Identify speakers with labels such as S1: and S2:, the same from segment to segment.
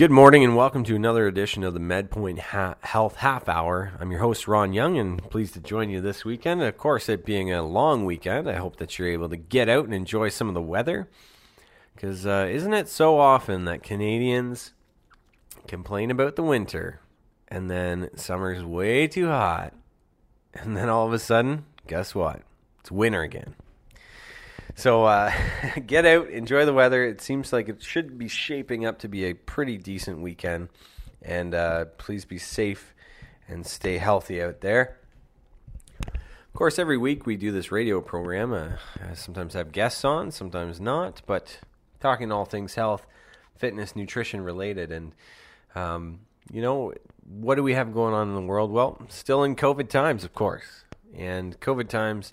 S1: Good morning and welcome to another edition of the MedPoint ha- Health Half Hour. I'm your host, Ron Young, and pleased to join you this weekend. Of course, it being a long weekend, I hope that you're able to get out and enjoy some of the weather. Because uh, isn't it so often that Canadians complain about the winter and then summer's way too hot, and then all of a sudden, guess what? It's winter again. So uh, get out, enjoy the weather. It seems like it should be shaping up to be a pretty decent weekend. And uh, please be safe and stay healthy out there. Of course, every week we do this radio program. Uh, I sometimes have guests on, sometimes not, but talking all things health, fitness, nutrition related. And, um, you know, what do we have going on in the world? Well, still in COVID times, of course. And COVID times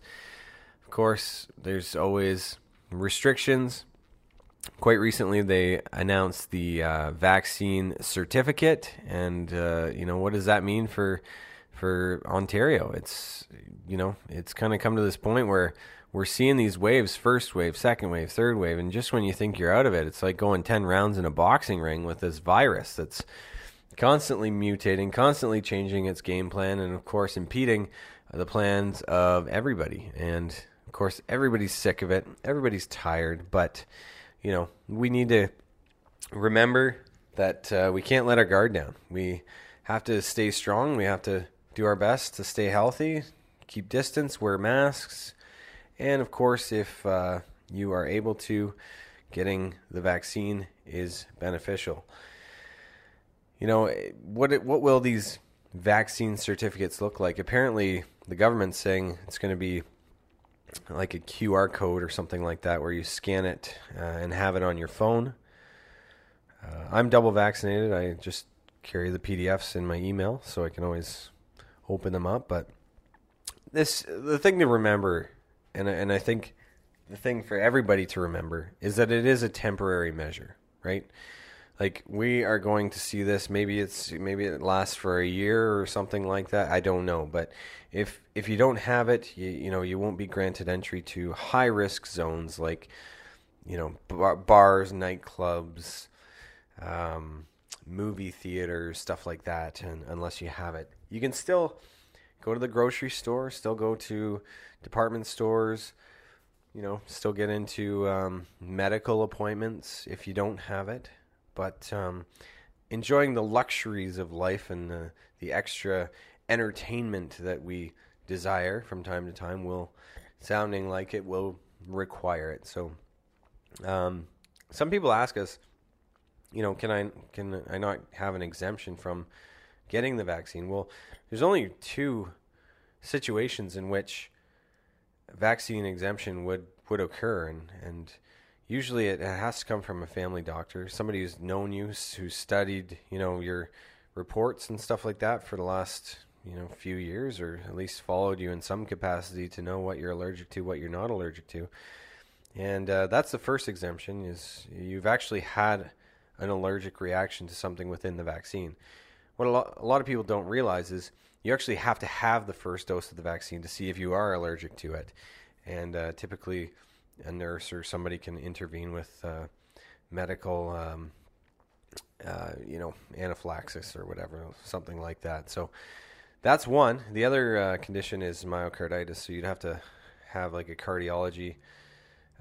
S1: of course, there's always restrictions. Quite recently, they announced the uh, vaccine certificate, and uh, you know what does that mean for for Ontario? It's you know it's kind of come to this point where we're seeing these waves first wave second wave third wave and just when you think you're out of it it's like going 10 rounds in a boxing ring with this virus that's constantly mutating constantly changing its game plan and of course impeding the plans of everybody and of course, everybody's sick of it. Everybody's tired, but you know, we need to remember that uh, we can't let our guard down. We have to stay strong. We have to do our best to stay healthy, keep distance, wear masks, and of course, if uh, you are able to, getting the vaccine is beneficial. You know, what what will these vaccine certificates look like? Apparently, the government's saying it's going to be like a QR code or something like that where you scan it uh, and have it on your phone. Uh, I'm double vaccinated. I just carry the PDFs in my email so I can always open them up. But this the thing to remember, and and I think the thing for everybody to remember is that it is a temporary measure, right? Like we are going to see this. Maybe it's maybe it lasts for a year or something like that. I don't know, but if if you don't have it, you, you know you won't be granted entry to high risk zones like you know bar, bars, nightclubs, um, movie theaters, stuff like that. And unless you have it, you can still go to the grocery store, still go to department stores. You know, still get into um, medical appointments if you don't have it. But um, enjoying the luxuries of life and the, the extra entertainment that we desire from time to time will sounding like it will require it. So, um, some people ask us, you know, can I can I not have an exemption from getting the vaccine? Well, there's only two situations in which vaccine exemption would would occur, and and usually it has to come from a family doctor, somebody who's known you, who's studied, you know, your reports and stuff like that for the last you know few years or at least followed you in some capacity to know what you're allergic to what you're not allergic to. And uh, that's the first exemption is you've actually had an allergic reaction to something within the vaccine. What a lot, a lot of people don't realize is you actually have to have the first dose of the vaccine to see if you are allergic to it. And uh, typically a nurse or somebody can intervene with uh, medical um, uh, you know anaphylaxis or whatever something like that so that's one. The other uh, condition is myocarditis. So you'd have to have like a cardiology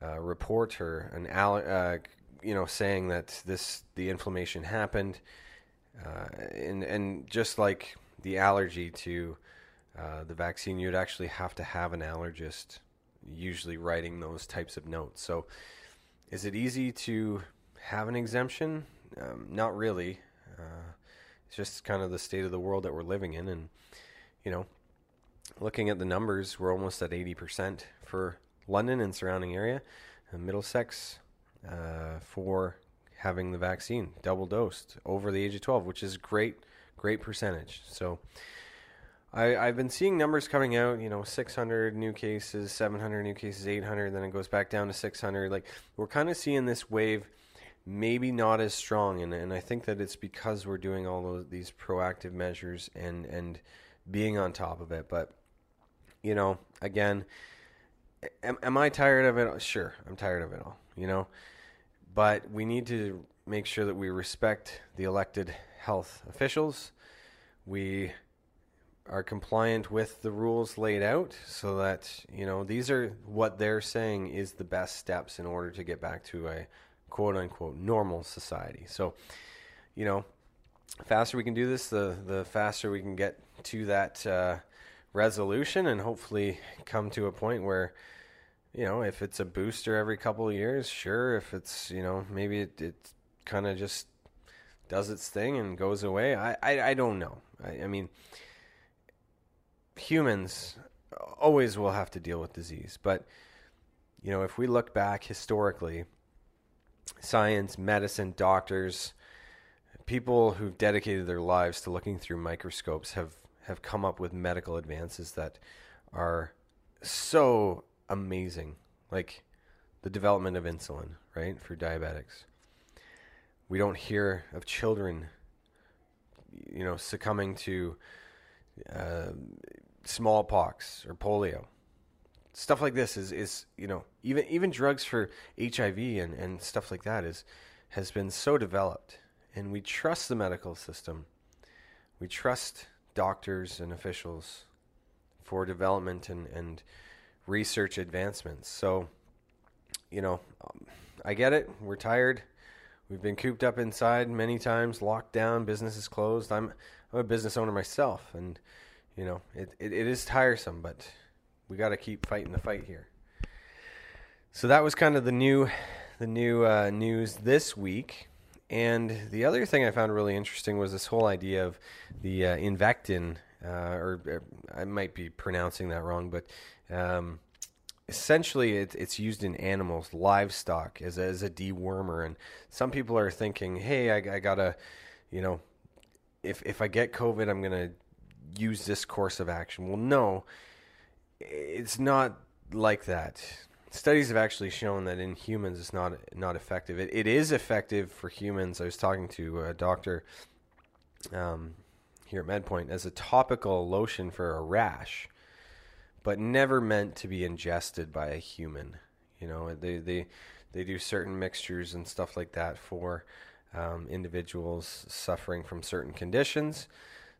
S1: uh, report or an al- uh, you know saying that this the inflammation happened, uh, and and just like the allergy to the vaccine, you'd actually have to have an allergist usually writing those types of notes. So, is it easy to have an exemption? Um, not really. Uh, it's just kind of the state of the world that we're living in, and you know, looking at the numbers, we're almost at 80% for London and surrounding area, and Middlesex uh, for having the vaccine double dosed over the age of 12, which is great, great percentage. So I, I've been seeing numbers coming out, you know, 600 new cases, 700 new cases, 800, then it goes back down to 600. Like we're kind of seeing this wave maybe not as strong and, and I think that it's because we're doing all those, these proactive measures and and being on top of it. But you know, again, am, am I tired of it? Sure, I'm tired of it all. You know, but we need to make sure that we respect the elected health officials. We are compliant with the rules laid out so that, you know, these are what they're saying is the best steps in order to get back to a quote unquote normal society. So, you know, faster we can do this, the, the faster we can get to that uh, resolution and hopefully come to a point where, you know, if it's a booster every couple of years, sure. If it's, you know, maybe it, it kind of just does its thing and goes away. I, I, I don't know. I, I mean, humans always will have to deal with disease. But, you know, if we look back historically, science, medicine, doctors, people who've dedicated their lives to looking through microscopes have, have come up with medical advances that are so amazing. Like the development of insulin, right, for diabetics. We don't hear of children, you know, succumbing to uh, smallpox or polio. Stuff like this is, is you know even even drugs for HIV and, and stuff like that is has been so developed, and we trust the medical system. We trust doctors and officials for development and, and research advancements. So, you know, um, I get it. We're tired. We've been cooped up inside many times, locked down, business is closed. I'm I'm a business owner myself, and you know, it, it, it is tiresome, but we got to keep fighting the fight here. So that was kind of the new, the new uh, news this week. And the other thing I found really interesting was this whole idea of the uh, Invectin, uh, or, or, I might be pronouncing that wrong, but um, essentially it, it's used in animals, livestock, as a, as a dewormer. And some people are thinking, hey, I, I gotta, you know, if if I get COVID, I'm gonna use this course of action. Well, no, it's not like that. Studies have actually shown that in humans it's not not effective. It, it is effective for humans. I was talking to a doctor um, here at MedPoint as a topical lotion for a rash, but never meant to be ingested by a human. You know, they they they do certain mixtures and stuff like that for um, individuals suffering from certain conditions.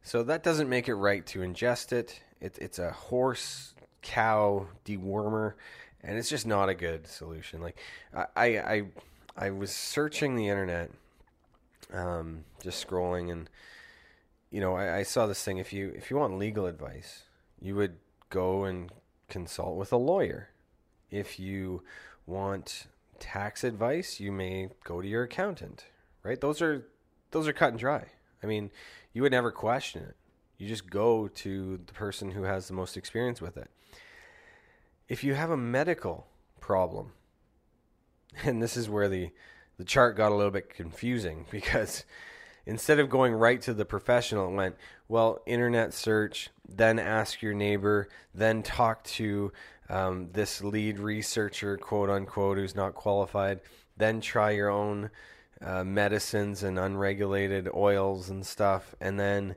S1: So that doesn't make it right to ingest it. it it's a horse cow dewormer, and it's just not a good solution. Like I I I, was searching the internet, um, just scrolling, and you know I, I saw this thing. If you if you want legal advice, you would go and consult with a lawyer. If you want tax advice, you may go to your accountant. Right? Those are those are cut and dry. I mean, you would never question it. You just go to the person who has the most experience with it. If you have a medical problem, and this is where the, the chart got a little bit confusing because instead of going right to the professional, it went, well, internet search, then ask your neighbor, then talk to um, this lead researcher, quote unquote, who's not qualified, then try your own uh, medicines and unregulated oils and stuff, and then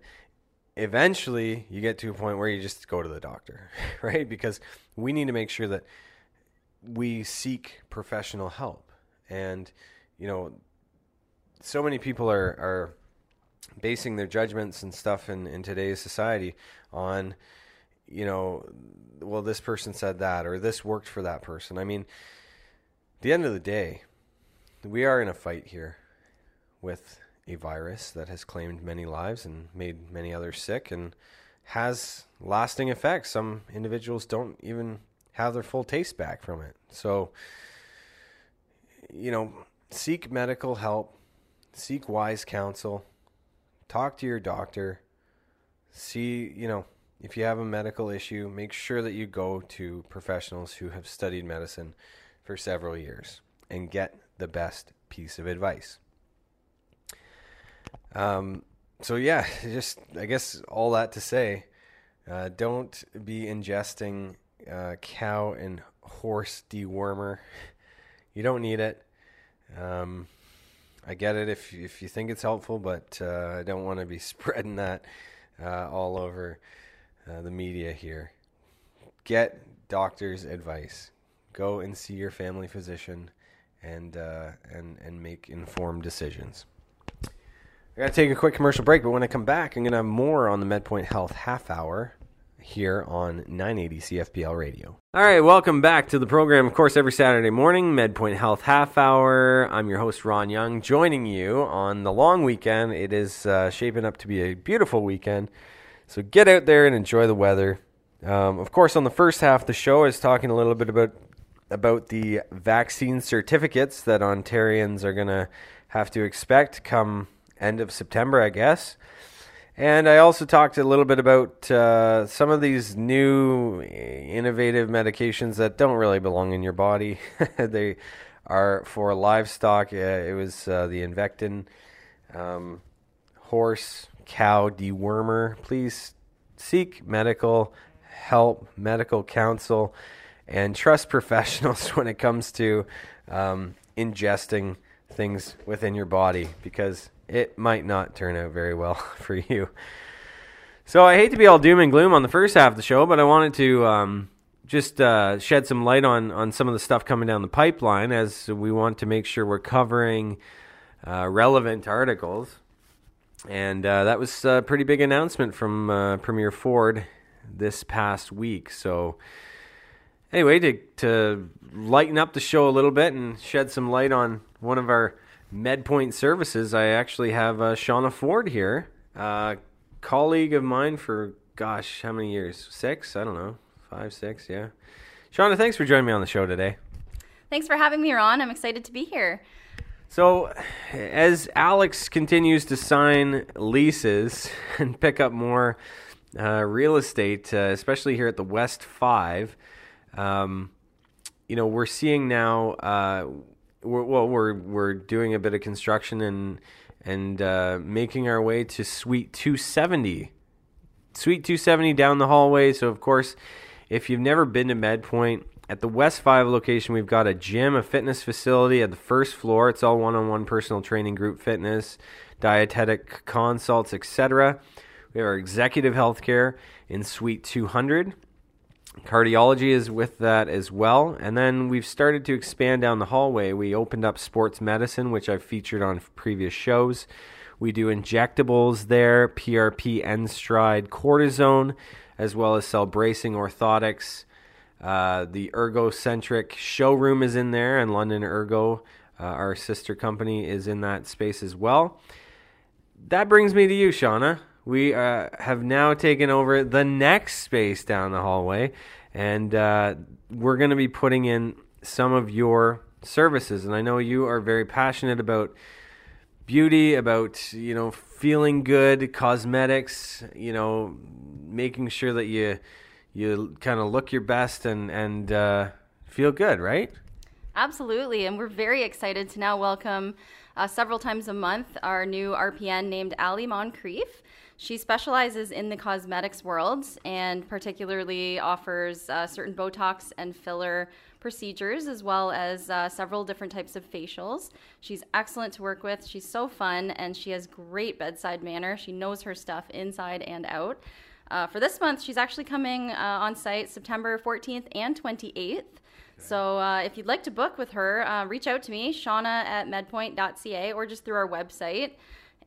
S1: eventually you get to a point where you just go to the doctor, right? Because we need to make sure that we seek professional help, and you know, so many people are are basing their judgments and stuff in, in today's society on you know well this person said that or this worked for that person. I mean the end of the day we are in a fight here with a virus that has claimed many lives and made many others sick and has lasting effects. Some individuals don't even have their full taste back from it. So, you know, seek medical help, seek wise counsel, talk to your doctor, see, you know, if you have a medical issue, make sure that you go to professionals who have studied medicine for several years and get the best piece of advice. Um, so yeah, just I guess all that to say, uh, don't be ingesting uh, cow and horse dewormer. You don't need it. Um, I get it if if you think it's helpful, but uh, I don't want to be spreading that uh, all over uh, the media here. Get doctor's advice. Go and see your family physician and uh, and and make informed decisions. I gotta take a quick commercial break, but when I come back, I'm gonna have more on the MedPoint Health half hour here on 980 CFPL Radio. All right, welcome back to the program. Of course, every Saturday morning, MedPoint Health half hour. I'm your host Ron Young, joining you on the long weekend. It is uh, shaping up to be a beautiful weekend, so get out there and enjoy the weather. Um, of course, on the first half of the show, I was talking a little bit about about the vaccine certificates that Ontarians are going to have to expect come end of September, I guess. And I also talked a little bit about uh, some of these new innovative medications that don't really belong in your body. they are for livestock. Uh, it was uh, the Invectin um, horse cow dewormer. Please seek medical help, medical counsel, and trust professionals when it comes to um, ingesting things within your body because it might not turn out very well for you. So I hate to be all doom and gloom on the first half of the show, but I wanted to um, just uh, shed some light on on some of the stuff coming down the pipeline as we want to make sure we're covering uh, relevant articles. And uh, that was a pretty big announcement from uh, Premier Ford this past week. So anyway, to to lighten up the show a little bit and shed some light on one of our MedPoint services, I actually have uh, Shauna Ford here, uh, colleague of mine for gosh, how many years? Six? I don't know, five, six, yeah. Shauna, thanks for joining me on the show today.
S2: Thanks for having me, Ron. I'm excited to be here.
S1: So, as Alex continues to sign leases and pick up more uh, real estate, uh, especially here at the West Five, um, you know, we're seeing now uh, we're, well, we're we're doing a bit of construction and and uh, making our way to Suite 270. Suite 270 down the hallway. So of course, if you've never been to MedPoint, at the West 5 location, we've got a gym, a fitness facility at the first floor. It's all one-on-one personal training, group fitness, dietetic consults, etc. We have our executive healthcare in Suite 200. Cardiology is with that as well. And then we've started to expand down the hallway. We opened up sports medicine, which I've featured on previous shows. We do injectables there, PRP, N-Stride, cortisone, as well as cell bracing orthotics. Uh, the ergocentric showroom is in there, and London Ergo, uh, our sister company, is in that space as well. That brings me to you, Shauna we uh, have now taken over the next space down the hallway, and uh, we're going to be putting in some of your services. And I know you are very passionate about beauty, about you know feeling good, cosmetics, you know, making sure that you you kind of look your best and and uh, feel good, right?
S2: Absolutely, and we're very excited to now welcome uh, several times a month our new RPN named Ali Moncrief. She specializes in the cosmetics world and particularly offers uh, certain Botox and filler procedures as well as uh, several different types of facials. She's excellent to work with. She's so fun and she has great bedside manner. She knows her stuff inside and out. Uh, for this month, she's actually coming uh, on site September 14th and 28th. So uh, if you'd like to book with her, uh, reach out to me, shauna at medpoint.ca, or just through our website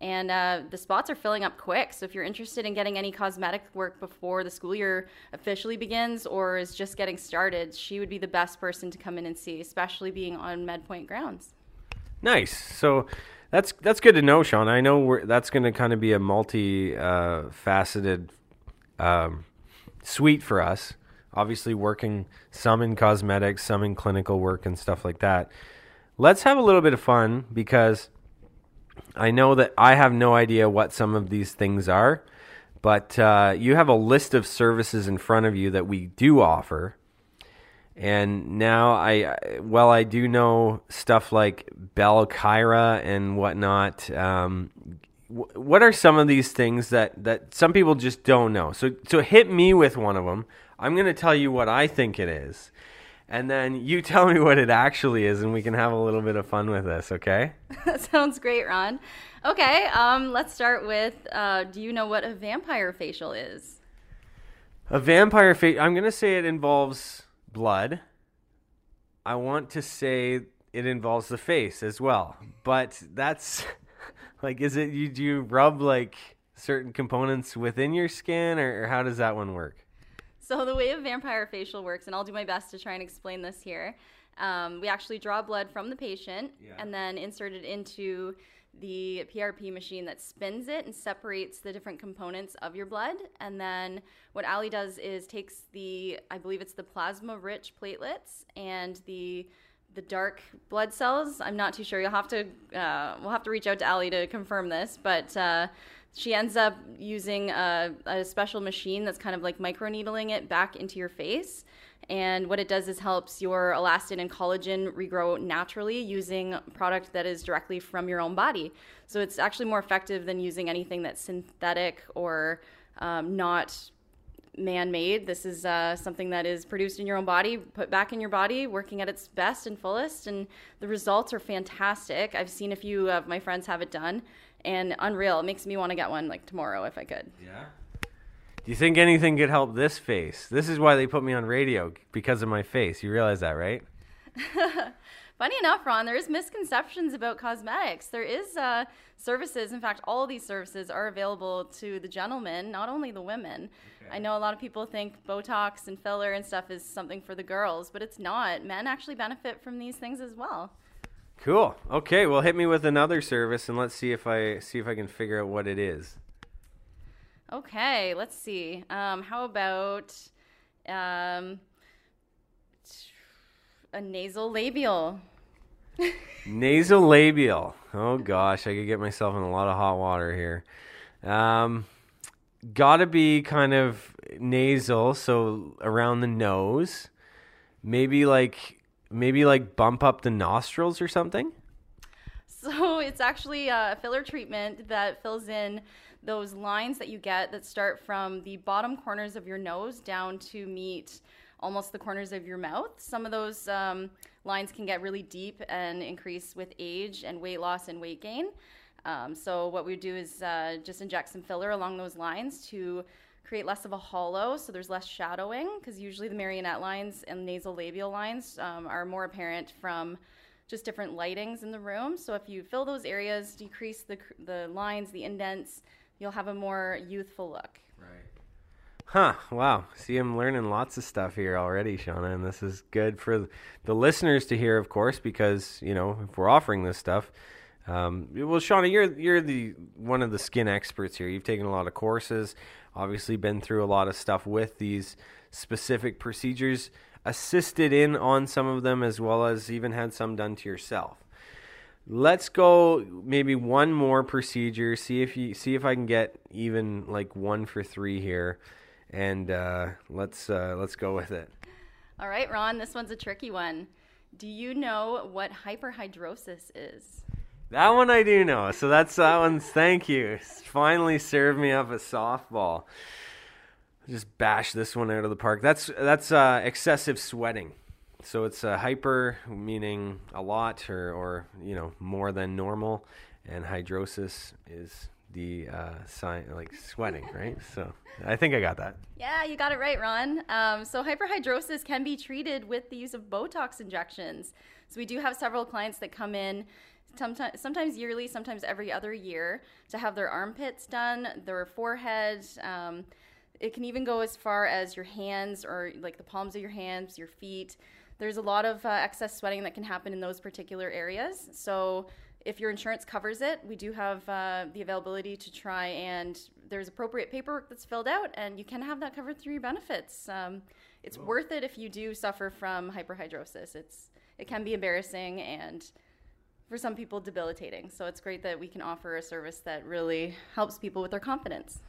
S2: and uh, the spots are filling up quick. So if you're interested in getting any cosmetic work before the school year officially begins or is just getting started, she would be the best person to come in and see, especially being on MedPoint grounds.
S1: Nice. So that's that's good to know, Sean. I know that's going to kind of be a multi-faceted uh, um, suite for us. Obviously, working some in cosmetics, some in clinical work, and stuff like that. Let's have a little bit of fun because I know that I have no idea what some of these things are, but uh, you have a list of services in front of you that we do offer. And now I, well, I do know stuff like Belkyra and whatnot. Um, what are some of these things that, that some people just don't know? So, so hit me with one of them. I'm going to tell you what I think it is and then you tell me what it actually is, and we can have a little bit of fun with this, okay?
S2: that sounds great, Ron. Okay, um, let's start with uh, do you know what a vampire facial is?
S1: A vampire facial, I'm going to say it involves blood. I want to say it involves the face as well. But that's like, is it you? Do you rub like certain components within your skin, or, or how does that one work?
S2: So the way a vampire facial works, and I'll do my best to try and explain this here. Um, we actually draw blood from the patient
S1: Yeah.
S2: and then insert it into the PRP machine that spins it and separates the different components of your blood. And then what Ali does is takes the, I believe it's the plasma-rich platelets and the the dark blood cells. I'm not too sure. You'll have to uh, we'll have to reach out to Ali to confirm this, but. Uh, she ends up using a, a special machine that's kind of like microneedling it back into your face. And what it does is helps your elastin and collagen regrow naturally using product that is directly from your own body. So it's actually more effective than using anything that's synthetic or um, not man-made. This is uh, something that is produced in your own body, put back in your body, working at its best and fullest, and the results are fantastic. I've seen a few of my friends have it done, and unreal. It makes me want to get one like tomorrow if I could.
S1: Yeah. Do you think anything could help this face? This is why they put me on radio because of my face. You realize that, right?
S2: Funny enough, Ron, there is misconceptions about cosmetics. There is uh, services. In fact, all these services are available to the gentlemen, not only the women. I know a lot of people think Botox and filler and stuff is something for the girls, but it's not. Men actually benefit from these things as well.
S1: Cool. Okay, well hit me with another service and let's see if I see if I can figure out what it is.
S2: Okay, let's see. Um, how about um, a nasal labial?
S1: Nasal labial. Oh gosh, I could get myself in a lot of hot water here. Um, gotta be kind of nasal, so around the nose. Maybe like maybe like bump up the nostrils or something.
S2: So it's actually a filler treatment that fills in those lines that you get that start from the bottom corners of your nose down to meet almost the corners of your mouth. Some of those um, lines can get really deep and increase with age and weight loss and weight gain. Um, so what we do is uh, just inject some filler along those lines to create less of a hollow, so there's less shadowing. Because usually the marionette lines and nasal labial lines um, are more apparent from just different lightings in the room. So if you fill those areas, decrease the the lines, the indents, you'll have a more youthful look.
S1: Right. Huh. Wow. See, I'm learning lots of stuff here already, Shauna, and this is good for the listeners to hear, of course, because you know if we're offering this stuff. Um, well, Shauna, you're you're the one of the skin experts here. You've taken a lot of courses, obviously been through a lot of stuff with these specific procedures, assisted in on some of them as well as even had some done to yourself. Let's go maybe one more procedure. See if you see if I can get even like one for three here, and uh, let's uh, let's go with it.
S2: All right, Ron, this one's a tricky one. Do you know what hyperhidrosis is?
S1: That one I do know. So that's that one's. Thank you. Finally served me up a softball. Just bash this one out of the park. That's that's uh, excessive sweating. So it's uh, hyper meaning a lot or or you know more than normal, and hidrosis is the uh, sign like sweating, right? So I think I got that.
S2: Yeah, you got it right, Ron. Um, so hyperhidrosis can be treated with the use of Botox injections. So we do have several clients that come in sometimes, sometimes yearly, sometimes every other year to have their armpits done, their forehead. Um, it can even go as far as your hands or like the palms of your hands, your feet. There's a lot of uh, excess sweating that can happen in those particular areas. So if your insurance covers it, we do have uh, the availability to try and there's appropriate paperwork that's filled out, and you can have that covered through your benefits. Um, it's worth it if you do suffer from hyperhidrosis. It's it can be embarrassing and for some people debilitating. So it's great that we can offer a service that really helps people with their confidence.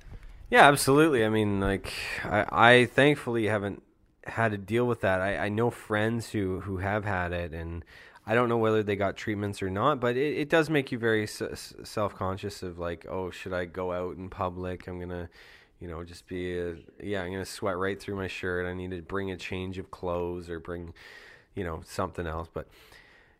S1: Yeah, absolutely. I mean, like I, I thankfully haven't had to deal with that. I, I know friends who who have had it, and I don't know whether they got treatments or not. But it, it does make you very s- self conscious of like, oh, should I go out in public? I'm gonna, you know, just be a, yeah, I'm gonna sweat right through my shirt. I need to bring a change of clothes or bring, you know, something else. But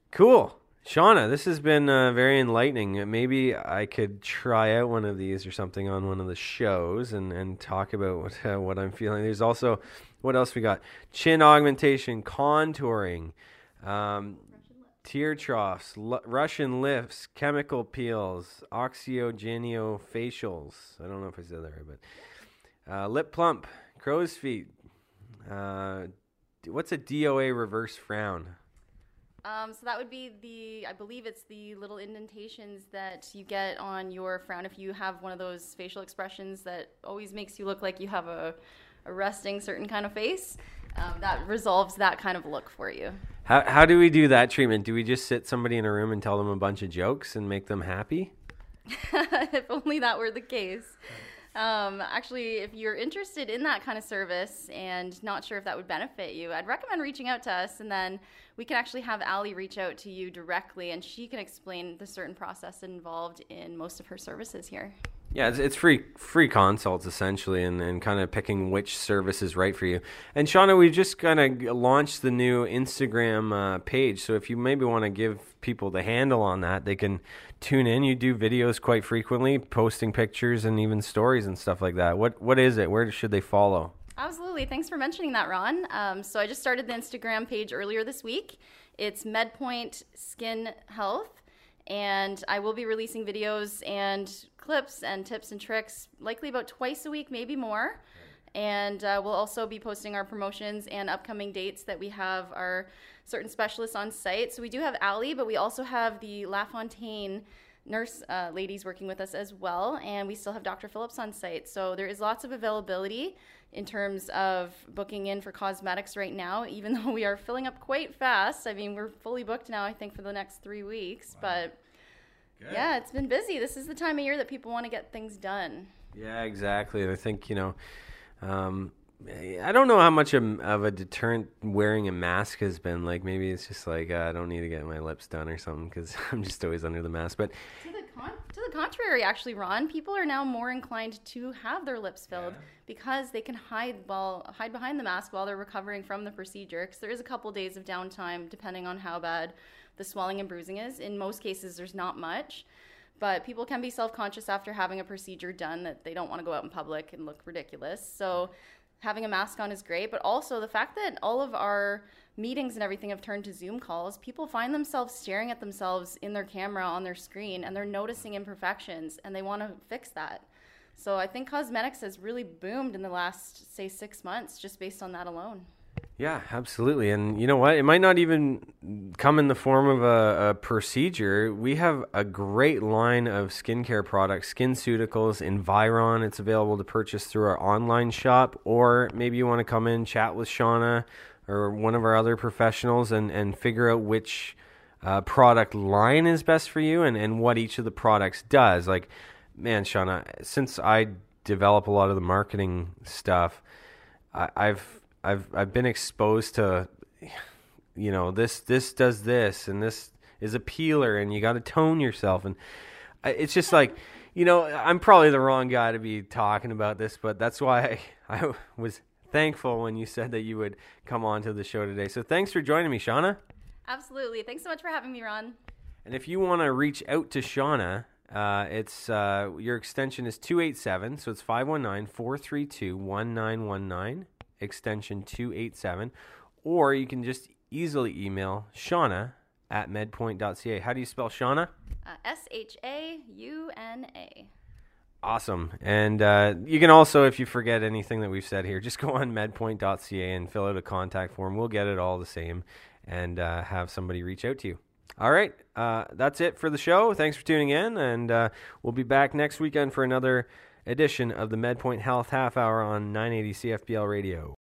S1: cool. Shauna, this has been uh, very enlightening. Maybe I could try out one of these or something on one of the shows and, and talk about what, uh, what I'm feeling. There's also, what else we got? Chin augmentation, contouring, um, tear troughs, L- Russian lifts, chemical peels, oxygeniofacials. I don't know if I said that right, but uh, lip plump, crow's feet. Uh, what's a DOA reverse frown?
S2: Um, so that would be the, I believe it's the little indentations that you get on your frown if you have one of those facial expressions that always makes you look like you have a, a resting certain kind of face. Um, that resolves that kind of look for you.
S1: How, how do we do that treatment? Do we just sit somebody in a room and tell them a bunch of jokes and make them happy?
S2: if only that were the case. Um, actually, if you're interested in that kind of service and not sure if that would benefit you, I'd recommend reaching out to us and then we can actually have Allie reach out to you directly and she can explain the certain process involved in most of her services here.
S1: Yeah, it's, it's free free consults essentially, and, and kind of picking which service is right for you. And Shauna, we just kind of launched the new Instagram uh, page, so if you maybe want to give people the handle on that, they can tune in. You do videos quite frequently, posting pictures and even stories and stuff like that. What what is it? Where should they follow?
S2: Absolutely. Thanks for mentioning that, Ron. Um, so I just started the Instagram page earlier this week. It's MedPoint Skin Health, and I will be releasing videos and clips and tips and tricks, likely about twice a week, maybe more. And uh, we'll also be posting our promotions and upcoming dates that we have our certain specialists on site. So we do have Allie, but we also have the LaFontaine nurse uh, ladies working with us as well, and we still have Dr. Phillips on site. So there is lots of availability in terms of booking in for cosmetics right now, even though we are filling up quite fast. I mean, we're fully booked now, I think, for the next three weeks, but yeah, it's been busy. This is the time of year that people want to get things done.
S1: Yeah, exactly. And I think you know, um, I don't know how much of, a deterrent wearing a mask has been. Like maybe it's just like uh, I don't need to get my lips done or something because I'm just always under the mask. But
S2: To the, con- to the contrary, actually, Ron, people are now more inclined to have their lips filled because they can hide while hide behind the mask while they're recovering from the procedure. Because there is a couple days of downtime depending on how bad the swelling and bruising is. In most cases, there's not much, but people can be self-conscious after having a procedure done that they don't want to go out in public and look ridiculous. So having a mask on is great, but also the fact that all of our meetings and everything have turned to Zoom calls, people find themselves staring at themselves in their camera on their screen and they're noticing imperfections and they want to fix that. So I think cosmetics has really boomed in the last, say, six months just based on that alone.
S1: Yeah, absolutely. And you know what? It might not even come in the form of a, a procedure. We have a great line of skincare products, SkinCeuticals, Environ. It's available to purchase through our online shop, or maybe you want to come in, chat with Shauna or one of our other professionals and, and figure out which uh, product line is best for you and, and what each of the products does. Like, man, Shauna, since I develop a lot of the marketing stuff, I, I've I've I've been exposed to, you know, this this does this and this is a peeler and you got to tone yourself and it's just like, you know, I'm probably the wrong guy to be talking about this, but that's why I, I was thankful when you said that you would come on to the show today. So thanks for joining me, Shauna.
S2: Absolutely. Thanks so much for having me, Ron.
S1: And if you want to reach out to Shauna, uh, it's uh, your extension is 287, so it's 519 432 1919, extension 287. Or you can just easily email Shauna at medpoint.ca. How do you spell Shauna?
S2: Uh, S H A U N A.
S1: Awesome. And uh, you can also, if you forget anything that we've said here, just go on medpoint.ca and fill out a contact form. We'll get it all the same and uh, have somebody reach out to you. All right. Uh, that's it for the show. Thanks for tuning in. And uh, we'll be back next weekend for another edition of the MedPoint Health Half Hour on 980 CFPL Radio.